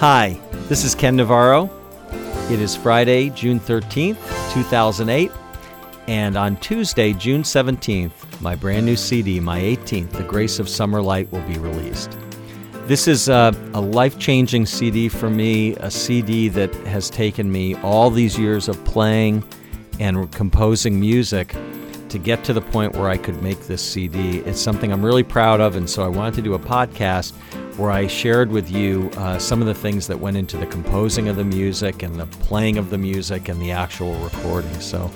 Hi, this is Ken Navarro. It is Friday, June 13th, 2008, and on Tuesday, June 17th, my brand new CD, my 18th, The Grace of Summer Light, will be released. This is a, a life changing CD for me, a CD that has taken me all these years of playing and composing music to get to the point where I could make this CD. It's something I'm really proud of, and so I wanted to do a podcast where I shared with you uh, some of the things that went into the composing of the music and the playing of the music and the actual recording. So,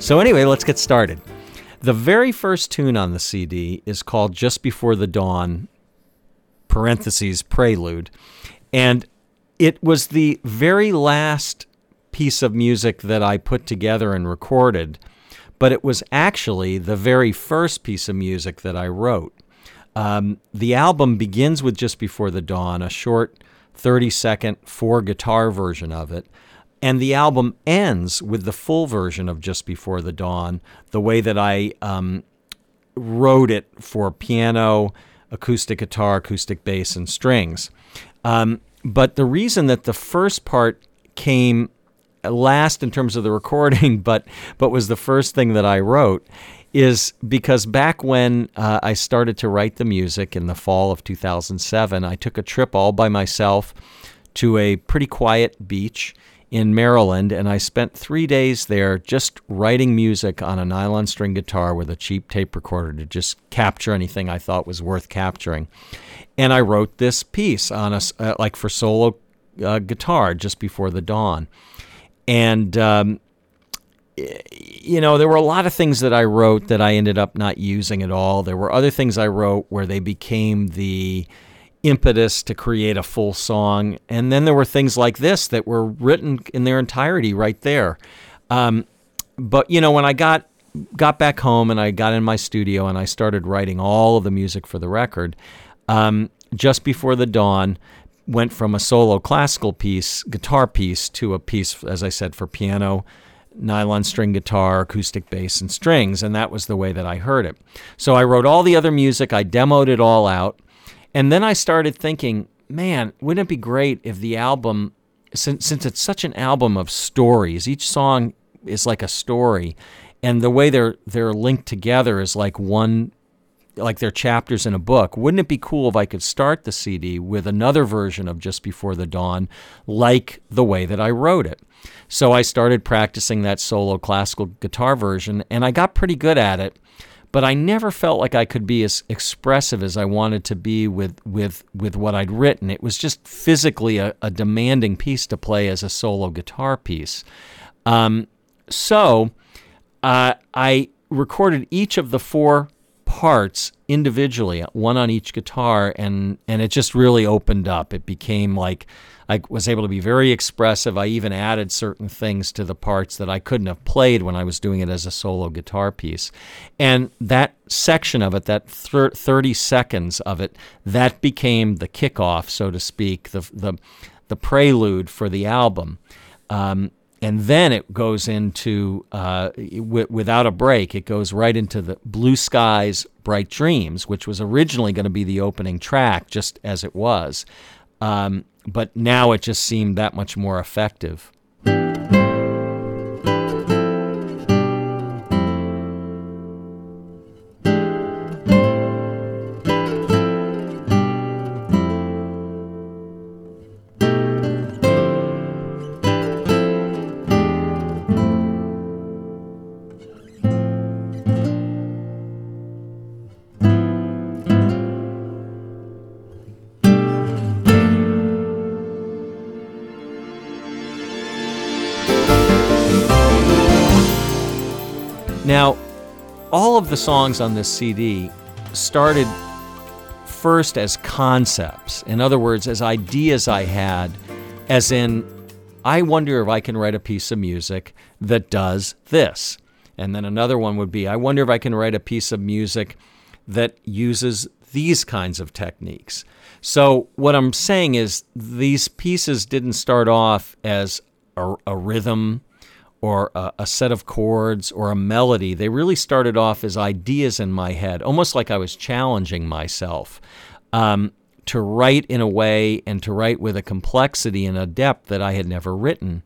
so anyway, let's get started. The very first tune on the CD is called "Just Before the Dawn." Parentheses prelude, and it was the very last piece of music that I put together and recorded, but it was actually the very first piece of music that I wrote. Um, the album begins with Just Before the Dawn, a short 30 second four guitar version of it. And the album ends with the full version of Just Before the Dawn, the way that I um, wrote it for piano, acoustic guitar, acoustic bass, and strings. Um, but the reason that the first part came last in terms of the recording, but but was the first thing that I wrote, is because back when uh, I started to write the music in the fall of 2007, I took a trip all by myself to a pretty quiet beach in Maryland, and I spent three days there just writing music on a nylon string guitar with a cheap tape recorder to just capture anything I thought was worth capturing. And I wrote this piece on a uh, like for solo uh, guitar just before the dawn, and um, you know, there were a lot of things that I wrote that I ended up not using at all. There were other things I wrote where they became the impetus to create a full song. And then there were things like this that were written in their entirety right there. Um, but, you know, when I got got back home and I got in my studio and I started writing all of the music for the record, um, just before the dawn, went from a solo classical piece, guitar piece, to a piece, as I said, for piano, nylon string guitar, acoustic bass, and strings, and that was the way that I heard it. So I wrote all the other music, I demoed it all out, and then I started thinking, man, wouldn't it be great if the album, since, since it's such an album of stories, each song is like a story, and the way they're they're linked together is like one like they're chapters in a book. Wouldn't it be cool if I could start the CD with another version of Just Before the Dawn, like the way that I wrote it? So I started practicing that solo classical guitar version, and I got pretty good at it. But I never felt like I could be as expressive as I wanted to be with with with what I'd written. It was just physically a, a demanding piece to play as a solo guitar piece. Um, so uh, I recorded each of the four parts individually, one on each guitar, and and it just really opened up. It became like I was able to be very expressive. I even added certain things to the parts that I couldn't have played when I was doing it as a solo guitar piece. And that section of it, that 30 seconds of it, that became the kickoff, so to speak, the the the prelude for the album. Um, and then it goes into uh, w- without a break it goes right into the blue skies bright dreams which was originally going to be the opening track just as it was. Um, but now it just seemed that much more effective the songs on this CD started first as concepts. In other words, as ideas I had, as in, I wonder if I can write a piece of music that does this. And then another one would be, I wonder if I can write a piece of music that uses these kinds of techniques. So, what I'm saying is, these pieces didn't start off as a, a rhythm or a, a, set of chords or a melody. They really started off as ideas in my head, almost like I was challenging myself. Um, to write in a way and to write with a complexity and a depth that I had never written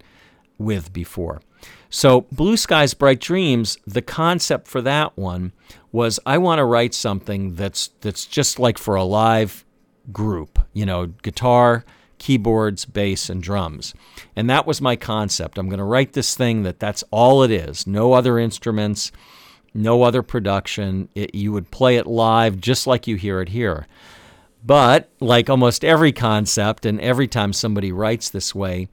with before. So, Blue Skies, Bright Dreams, the concept for that one was I want to write something that's that's just like for a live group, you know, guitar, keyboards, bass, and drums. And that was my concept. I'm going to write this thing that that's all it is. No other instruments, no other production. It, you would play it live just like you hear it here. But like almost every concept, and every time somebody writes this way,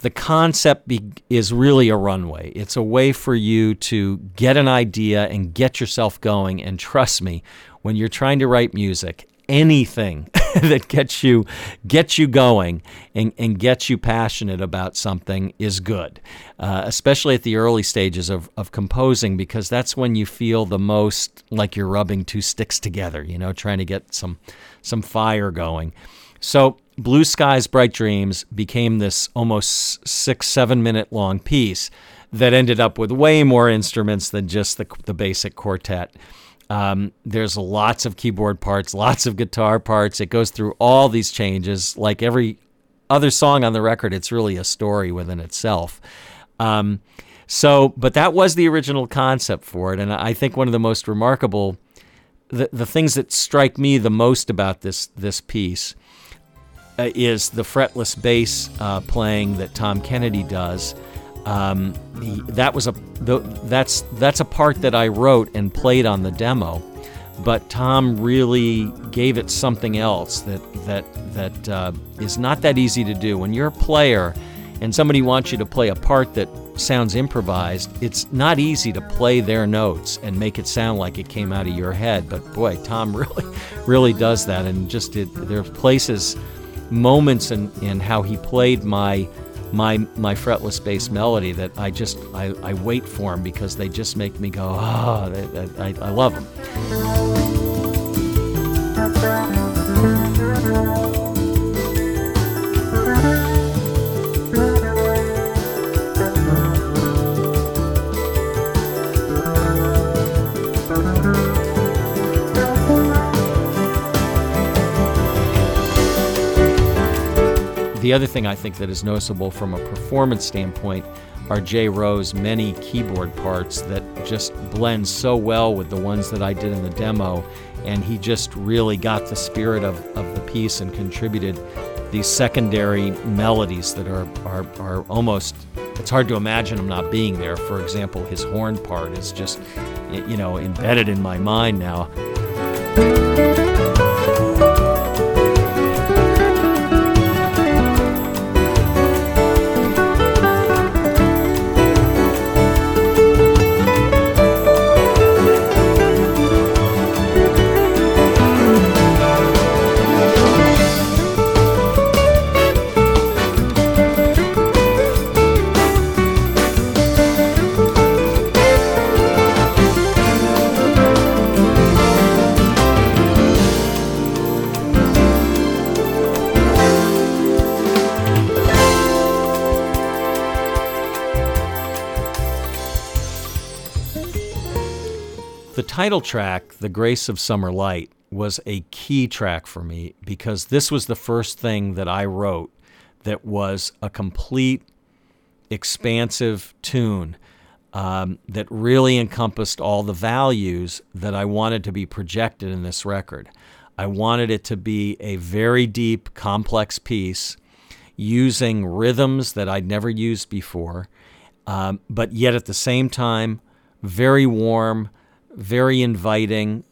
the concept be- is really a runway. It's a way for you to get an idea and get yourself going. And trust me, when you're trying to write music, anything that gets you gets you going and, and gets you passionate about something is good, uh, especially at the early stages of, of composing, because that's when you feel the most like you're rubbing two sticks together, you know, trying to get some some fire going. So Blue Skies, Bright Dreams became this almost six, seven minute long piece that ended up with way more instruments than just the, the basic quartet. Um, there's lots of keyboard parts, lots of guitar parts. It goes through all these changes. Like every other song on the record, it's really a story within itself. Um, so, but that was the original concept for it. And I think one of the most remarkable, the, the things that strike me the most about this, this piece uh, is the fretless bass uh, playing that Tom Kennedy does. Um, that was a the, that's that's a part that I wrote and played on the demo, but Tom really gave it something else that that that uh, is not that easy to do. When you're a player and somebody wants you to play a part that sounds improvised, it's not easy to play their notes and make it sound like it came out of your head. But boy, Tom really really does that, and just it, there are places moments in, in how he played my my my fretless bass melody that I just I, I wait for him because they just make me go ah oh, I, I, I love them. Other thing I think that is noticeable from a performance standpoint are Jay Rowe's many keyboard parts that just blend so well with the ones that I did in the demo. And he just really got the spirit of, of the piece and contributed these secondary melodies that are, are, are almost, it's hard to imagine them not being there. For example, his horn part is just, you know, embedded in my mind now. Title track, The Grace of Summer Light, was a key track for me because this was the first thing that I wrote that was a complete, expansive tune um, that really encompassed all the values that I wanted to be projected in this record. I wanted it to be a very deep, complex piece using rhythms that I'd never used before, um, but yet at the same time, very warm very inviting,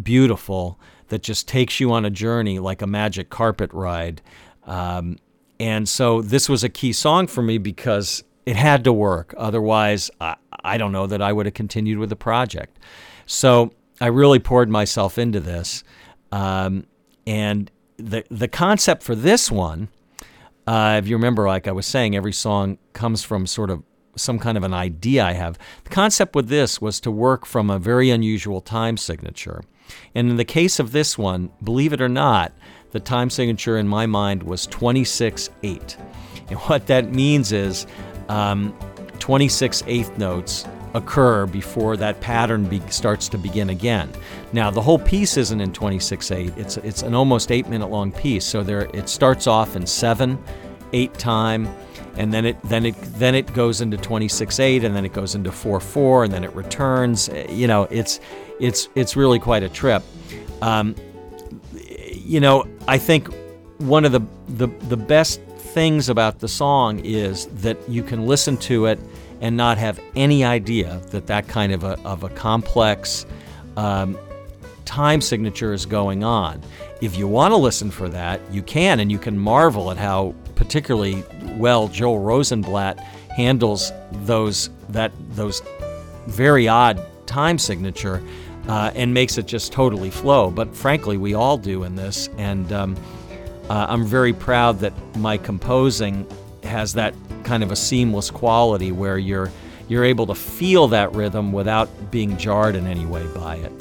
beautiful, that just takes you on a journey like a magic carpet ride. Um, and so this was a key song for me because it had to work. Otherwise, I, I don't know that I would have continued with the project. So I really poured myself into this. Um, and the, the concept for this one, uh, if you remember, like I was saying, every song comes from sort of some kind of an idea I have. The concept with this was to work from a very unusual time signature. And in the case of this one, believe it or not, the time signature in my mind was 26 8. And what that means is um, 26 eighth notes occur before that pattern be- starts to begin again. Now, the whole piece isn't in 26/8. It's it's an almost eight minute long piece. So there, it starts off in seven, eight time, and then it then it then it goes into 26/8, and then it goes into 4/4, and then it returns. You know, it's it's it's really quite a trip. Um, you know, I think one of the, the the best things about the song is that you can listen to it and not have any idea that that kind of a, of a complex um, time signature is going on. If you want to listen for that, you can, and you can marvel at how particularly well Joel Rosenblatt handles those that those very odd time signature uh, and makes it just totally flow. But frankly, we all do in this, and um, uh, I'm very proud that my composing has that kind of a seamless quality where you're you're able to feel that rhythm without being jarred in any way by it.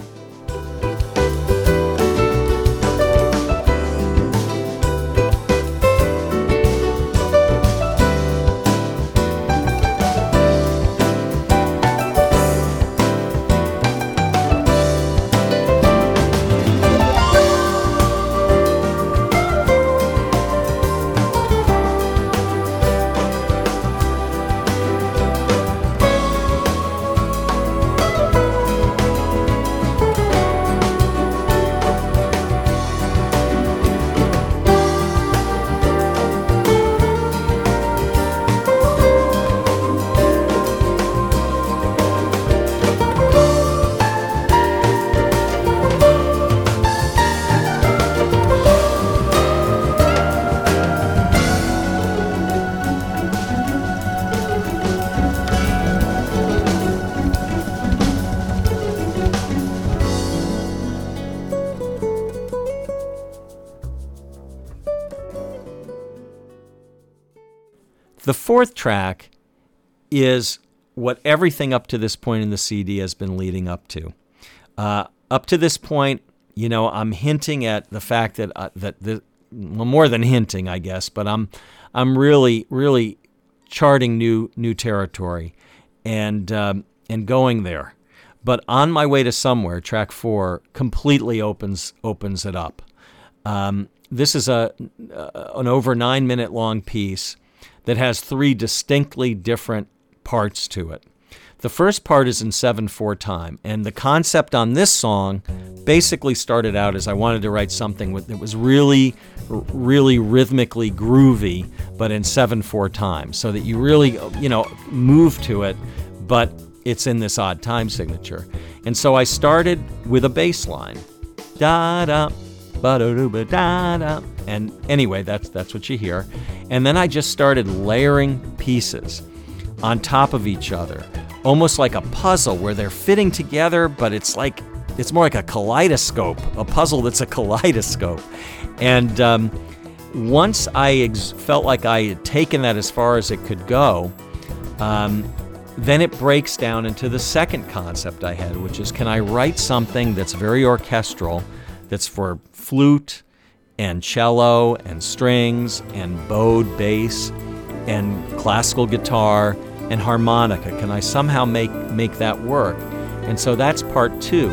Fourth track is what everything up to this point in the CD has been leading up to. Uh, up to this point, you know, I'm hinting at the fact that uh, that the well, more than hinting, I guess, but I'm I'm really really charting new new territory and um, and going there. But on my way to somewhere, track four completely opens opens it up. Um, this is a an over nine minute long piece that has three distinctly different parts to it. The first part is in 7 4 time, and the concept on this song basically started out as I wanted to write something that was really, really rhythmically groovy, but in 7 4 time, so that you really, you know, move to it, but it's in this odd time signature. And so I started with a bass line. Da da. And anyway, that's that's what you hear. And then I just started layering pieces on top of each other, almost like a puzzle where they're fitting together, but it's like it's more like a kaleidoscope, a puzzle that's a kaleidoscope. And um, once I ex- felt like I had taken that as far as it could go, um, then it breaks down into the second concept I had, which is can I write something that's very orchestral, that's for flute and cello and strings and bowed bass and classical guitar and harmonica. Can I somehow make make that work? And so that's part 2.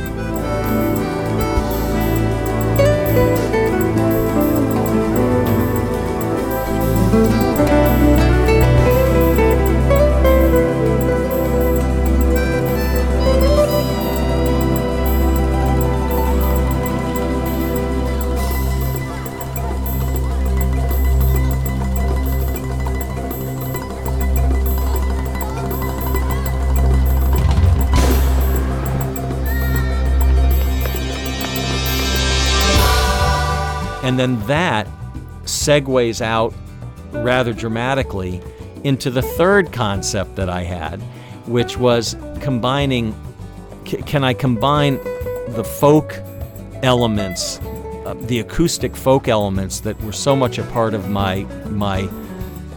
Then that segues out rather dramatically into the third concept that I had, which was combining can I combine the folk elements, uh, the acoustic folk elements that were so much a part of my my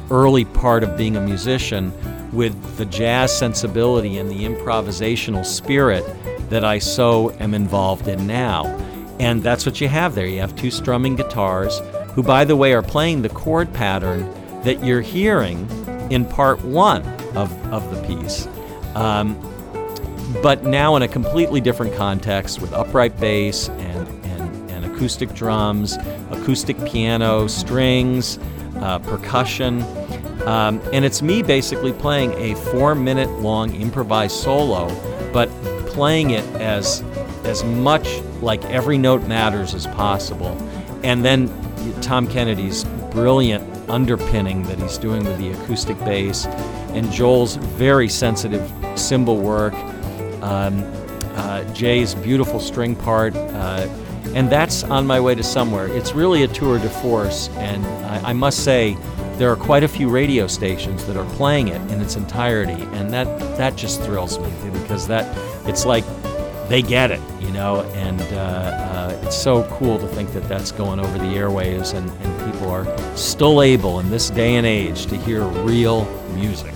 early part of being a musician with the jazz sensibility and the improvisational spirit that I so am involved in now. And that's what you have there. You have two strumming guitars, who, by the way, are playing the chord pattern that you're hearing in part one of, of the piece. Um, but now in a completely different context with upright bass and, and, and acoustic drums, acoustic piano, strings, uh, percussion. Um, and it's me basically playing a four minute long improvised solo, but playing it as, as much like every note matters as possible. And then Tom Kennedy's brilliant underpinning that he's doing with the acoustic bass, and Joel's very sensitive cymbal work, um, uh, Jay's beautiful string part, uh, and that's on my way to somewhere. It's really a tour de force, and I, I must say, there are quite a few radio stations that are playing it in its entirety, and that that just thrills me because that it's like they get it, you know, and uh, uh, it's so cool to think that that's going over the airwaves and, and people are still able in this day and age to hear real music.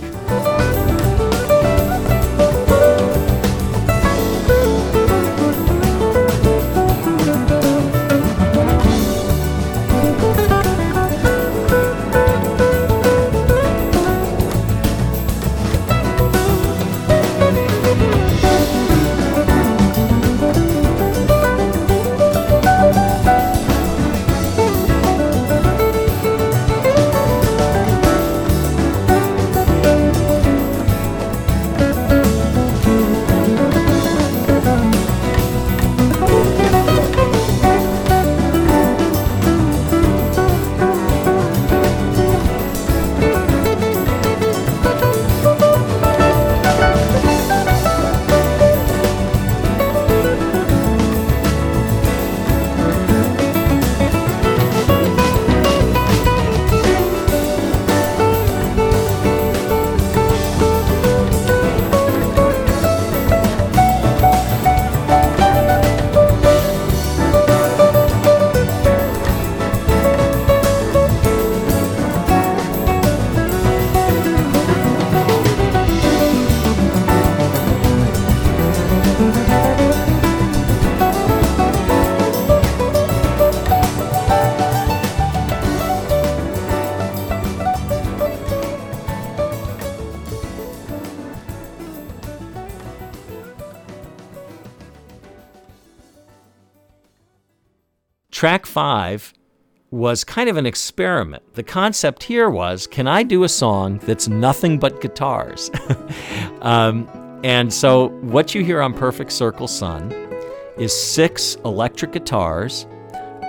Track five was kind of an experiment. The concept here was can I do a song that's nothing but guitars? um, and so, what you hear on Perfect Circle Sun is six electric guitars,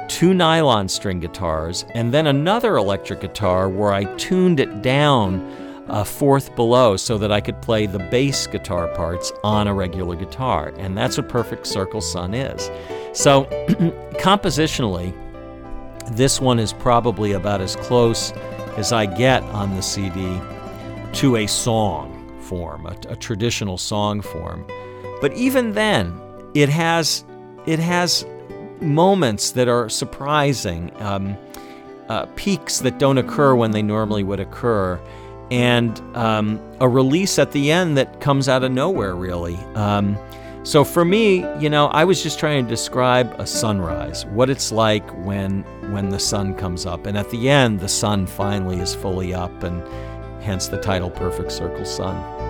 two nylon string guitars, and then another electric guitar where I tuned it down a fourth below so that I could play the bass guitar parts on a regular guitar. And that's what Perfect Circle Sun is. So, compositionally, this one is probably about as close as I get on the CD to a song form, a, a traditional song form. But even then, it has it has moments that are surprising, um, uh, peaks that don't occur when they normally would occur, and um, a release at the end that comes out of nowhere, really. Um, so for me, you know, I was just trying to describe a sunrise, what it's like when when the sun comes up, and at the end the sun finally is fully up and hence the title Perfect Circle Sun.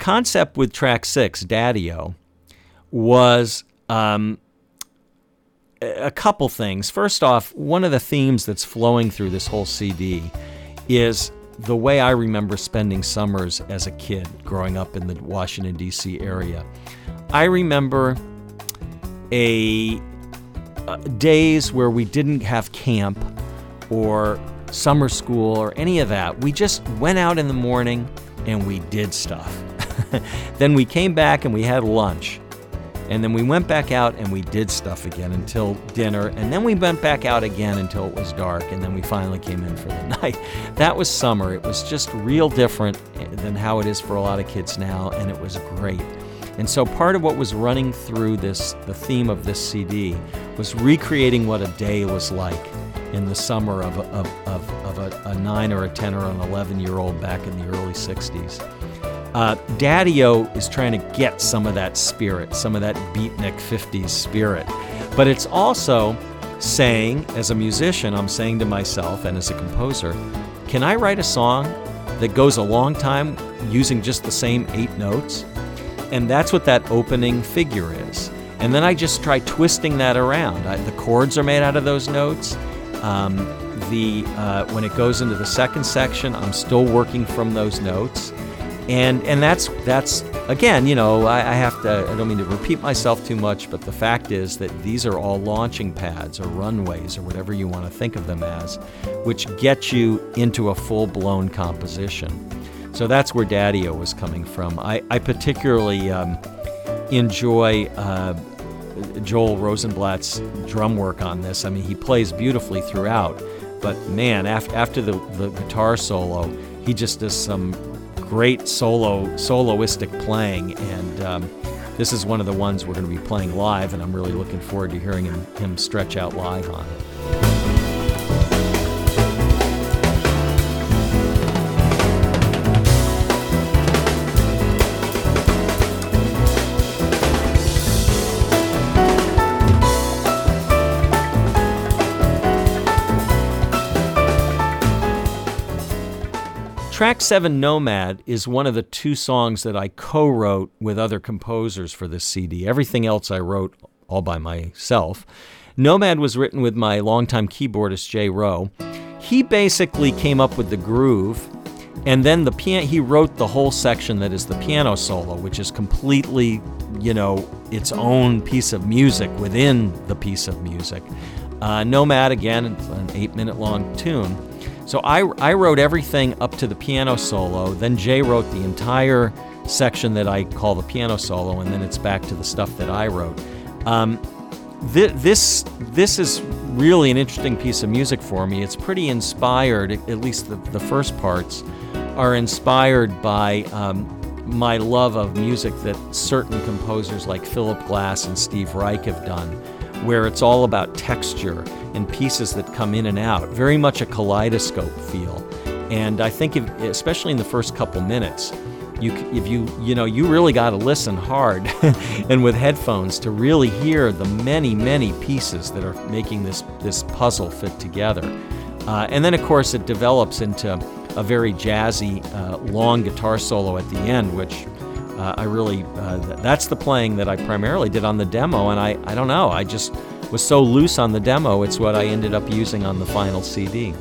Concept with track six, Daddy-O, was um, a couple things. First off, one of the themes that's flowing through this whole CD is the way I remember spending summers as a kid growing up in the Washington, D.C. area. I remember a, uh, days where we didn't have camp or summer school or any of that. We just went out in the morning and we did stuff. then we came back and we had lunch. And then we went back out and we did stuff again until dinner. And then we went back out again until it was dark. And then we finally came in for the night. That was summer. It was just real different eh, than how it is for a lot of kids now. And it was great. And so part of what was running through this, the theme of this CD, was recreating what a day was like in the summer of, of, of, of a, a 9 or a 10 or an 11 year old back in the early 60s. Uh, Daddy-O is trying to get some of that spirit, some of that beatnik 50s spirit. But it's also saying, as a musician, I'm saying to myself and as a composer, can I write a song that goes a long time using just the same eight notes? And that's what that opening figure is. And then I just try twisting that around. I, the chords are made out of those notes. Um, the uh, when it goes into the second section, I'm still working from those notes, and and that's that's again, you know, I, I, have to. I don't mean to repeat myself too much, but the fact is that these are all launching pads or runways or whatever you want to think of them as, which get you into a full-blown composition. So that's where Daddy-O was coming from. I, I particularly um, enjoy. Uh, Joel Rosenblatt's drum work on this. I mean, he plays beautifully throughout, but man, after, after the, the guitar solo, he just does some great solo soloistic playing, and um, this is one of the ones we're going to be playing live, and I'm really looking forward to hearing him, him stretch out live on it. Track 7 Nomad is one of the two songs that I co wrote with other composers for this CD. Everything else I wrote all by myself. Nomad was written with my longtime keyboardist Jay Rowe. He basically came up with the groove, and then the piano. He wrote the whole section that is the piano solo, which is completely, you know, its own piece of music within the piece of music. Uh, Nomad again, an eight-minute-long tune. So I, I wrote everything up to the piano solo, then Jay wrote the entire section that I call the piano solo, and then it's back to the stuff that I wrote. Um, th- this this is really an interesting piece of music for me. It's pretty inspired, at least the, the first parts are inspired by um, my love of music that certain composers like Philip Glass and Steve Reich have done, where it's all about texture and pieces that come in and out, very much a kaleidoscope feel. And I think, if, especially in the first couple minutes, you, if you you know you really got to listen hard and with headphones to really hear the many many pieces that are making this this puzzle fit together. Uh, and then of course it develops into a very jazzy uh, long guitar solo at the end, which uh, I really uh, that's the playing that I primarily did on the demo. And I I don't know I just was so loose on the demo, it's what I ended up using on the final CD.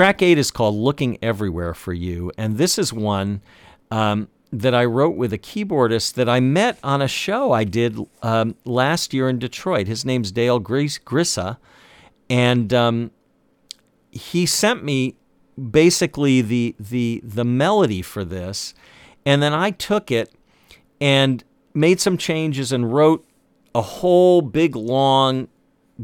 Track eight is called Looking Everywhere for You, and this is one um, that I wrote with a keyboardist that I met on a show I did um, last year in Detroit. His name's Dale Gris- Grissa, and um, he sent me basically the the the melody for this, and then I took it and made some changes and wrote a whole big long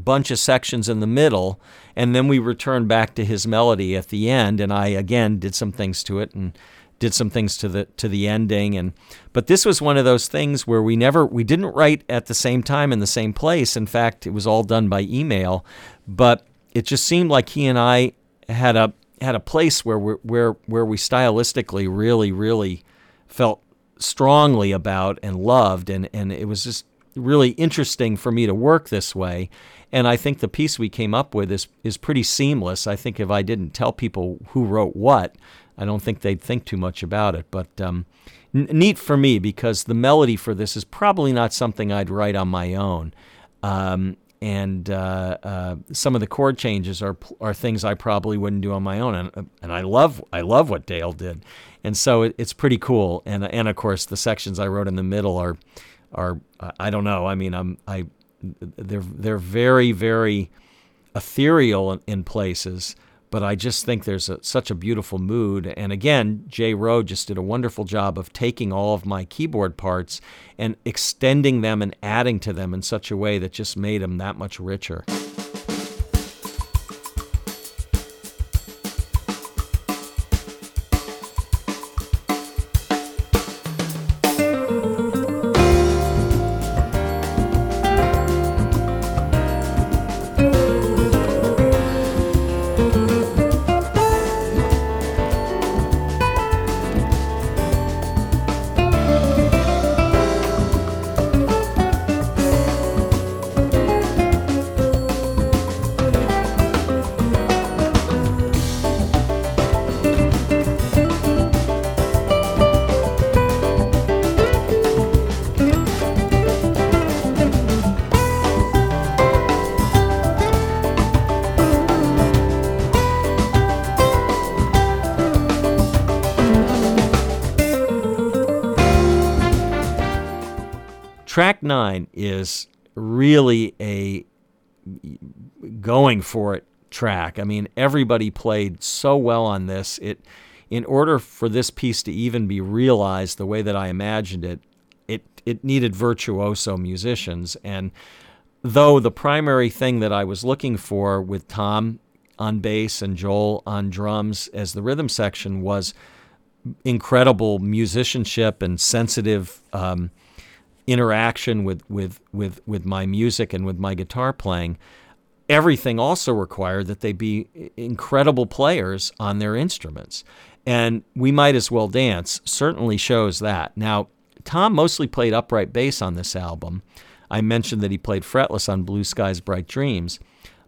bunch of sections in the middle and then we returned back to his melody at the end and i again did some things to it and did some things to the to the ending and but this was one of those things where we never we didn't write at the same time in the same place in fact it was all done by email but it just seemed like he and I had a had a place where we where where we stylistically really really felt strongly about and loved and and it was just really interesting for me to work this way. And I think the piece we came up with is is pretty seamless. I think if I didn't tell people who wrote what, I don't think they'd think too much about it. But um, n- neat for me because the melody for this is probably not something I'd write on my own. Um, and uh, uh, some of the chord changes are are things I probably wouldn't do on my own. And, and I love I love what Dale did, and so it, it's pretty cool. And and of course the sections I wrote in the middle are are I don't know. I mean I'm I they're they're very very ethereal in, in places but I just think there's a, such a beautiful mood. And again, Jay Rowe just did a wonderful job of taking all of my keyboard parts and extending them and adding to them in such a way that just made them that much richer. Track nine is really a going for it track. I mean, everybody played so well on this. It, in order for this piece to even be realized the way that I imagined it, it it needed virtuoso musicians. And though the primary thing that I was looking for with Tom on bass and Joel on drums as the rhythm section was incredible musicianship and sensitive. Um, interaction with, with, with, with my music and with my guitar playing, everything also required that they be incredible players on their instruments. And We Might As Well Dance certainly shows that. Now, Tom mostly played upright bass on this album. I mentioned that he played fretless on Blue Skies Bright Dreams.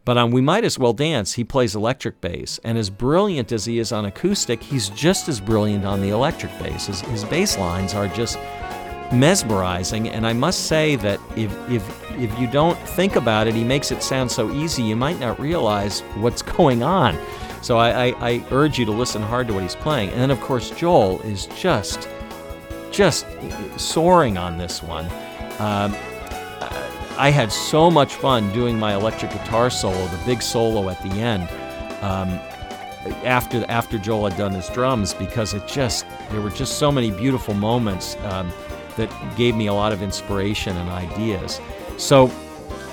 But on We Might As Well Dance, he plays electric bass. And as brilliant as he is on acoustic, he's just as brilliant on the electric bass. His, his bass lines are just mesmerizing. And I must say that if, if, if you don't think about it, he makes it sound so easy, you might not realize what's going on. So I, I, I urge you to listen hard to what he's playing. And then, of course, Joel is just, just soaring on this one. Um, I had so much fun doing my electric guitar solo, the big solo at the end. Um, after after Joel had done his drums, because it just there were just so many beautiful moments. Um, that gave me a lot of inspiration and ideas. So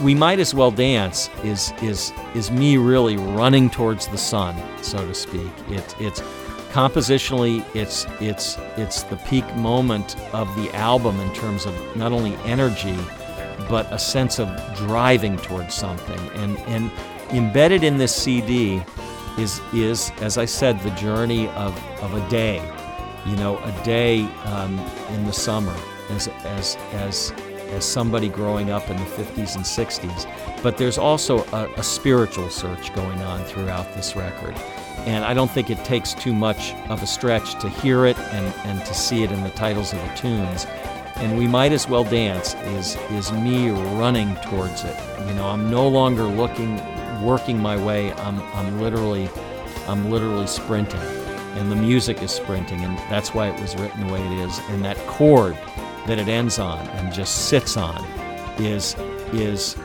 we might as well dance is is is me really running towards the sun, so to speak. It, it's compositionally it's it's it's the peak moment of the album in terms of not only energy but a sense of driving towards something and and embedded in this CD is is as I said the journey of of a day you know a day um, in the summer as, as, as, as somebody growing up in the 50s and 60s. But there's also a, a spiritual search going on throughout this record. And I don't think it takes too much of a stretch to hear it and, and to see it in the titles of the tunes. And we might as well dance is is me running towards it. You know, I'm no longer looking, working my way. I'm I'm literally, I'm literally sprinting, and the music is sprinting, and that's why it was written the way it is. And that chord that it ends on and just sits on is is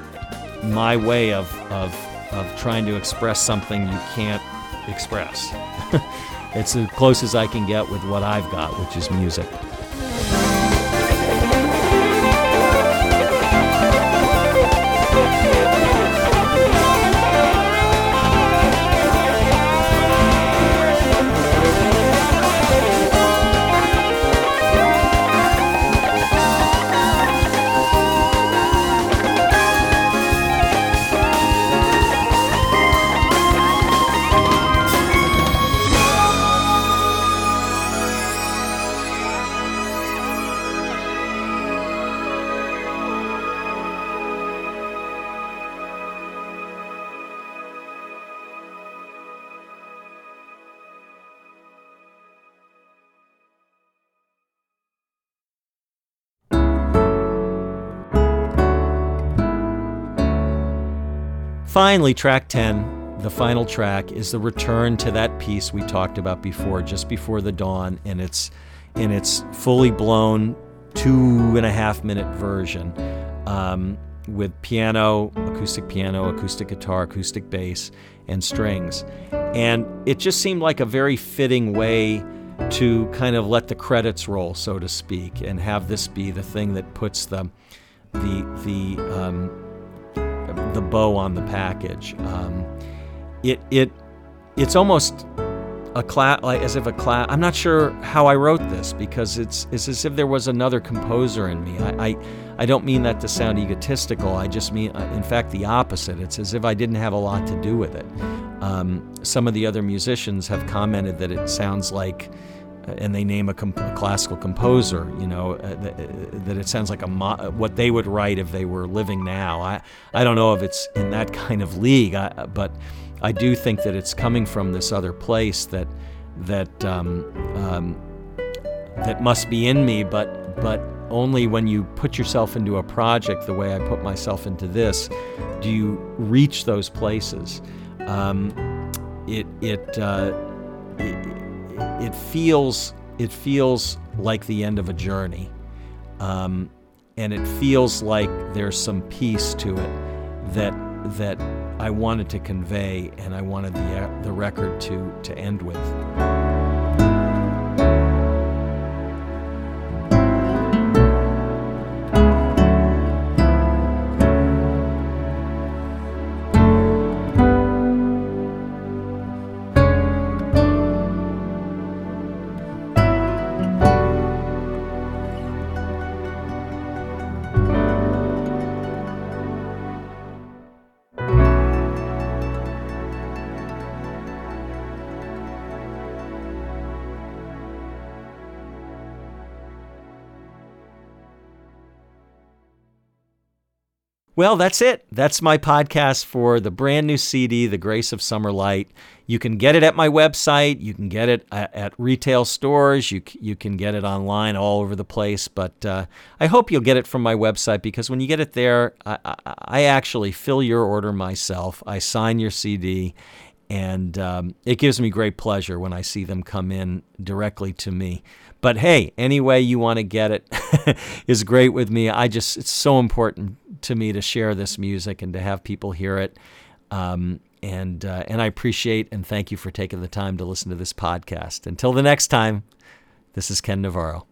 my way of of of trying to express something you can't express. it's as close as I can get with what I've got, which is music. Finally, track 10, the final track, is the return to that piece we talked about before, just before the dawn, and it's in its fully blown two and a half minute version um, with piano, acoustic piano, acoustic guitar, acoustic bass, and strings. And it just seemed like a very fitting way to kind of let the credits roll, so to speak, and have this be the thing that puts the the the um, the bow on the package. Um, it it it's almost a class like as if a class i'm not sure how i wrote this because it's it's as if there was another composer in me. I i, I don't mean that to sound egotistical. I just mean uh, in fact the opposite. It's as if i didn't have a lot to do with it. Um, some of the other musicians have commented that it sounds like and they name a, comp- a classical composer, you know, uh, uh, that it sounds like a mo- what they would write if they were living now. I, I don't know if it's in that kind of league, I, but I do think that it's coming from this other place that that um, um, that must be in me, but but only when you put yourself into a project the way I put myself into this do you reach those places. Um, it it, uh, it it feels it feels like the end of a journey, um, and it feels like there's some peace to it that that I wanted to convey and I wanted the, the record to, to end with. Well, that's it. That's my podcast for the brand new CD, The Grace of Summer Light. You can get it at my website. You can get it at, at retail stores. You, you can get it online all over the place. But uh, I hope you'll get it from my website because when you get it there, I, I, I actually fill your order myself. I sign your CD, and um, it gives me great pleasure when I see them come in directly to me. But hey, any way you want to get it is great with me. I just, it's so important to me to share this music and to have people hear it. Um, and uh, and I appreciate and thank you for taking the time to listen to this podcast. Until the next time, this is Ken Navarro.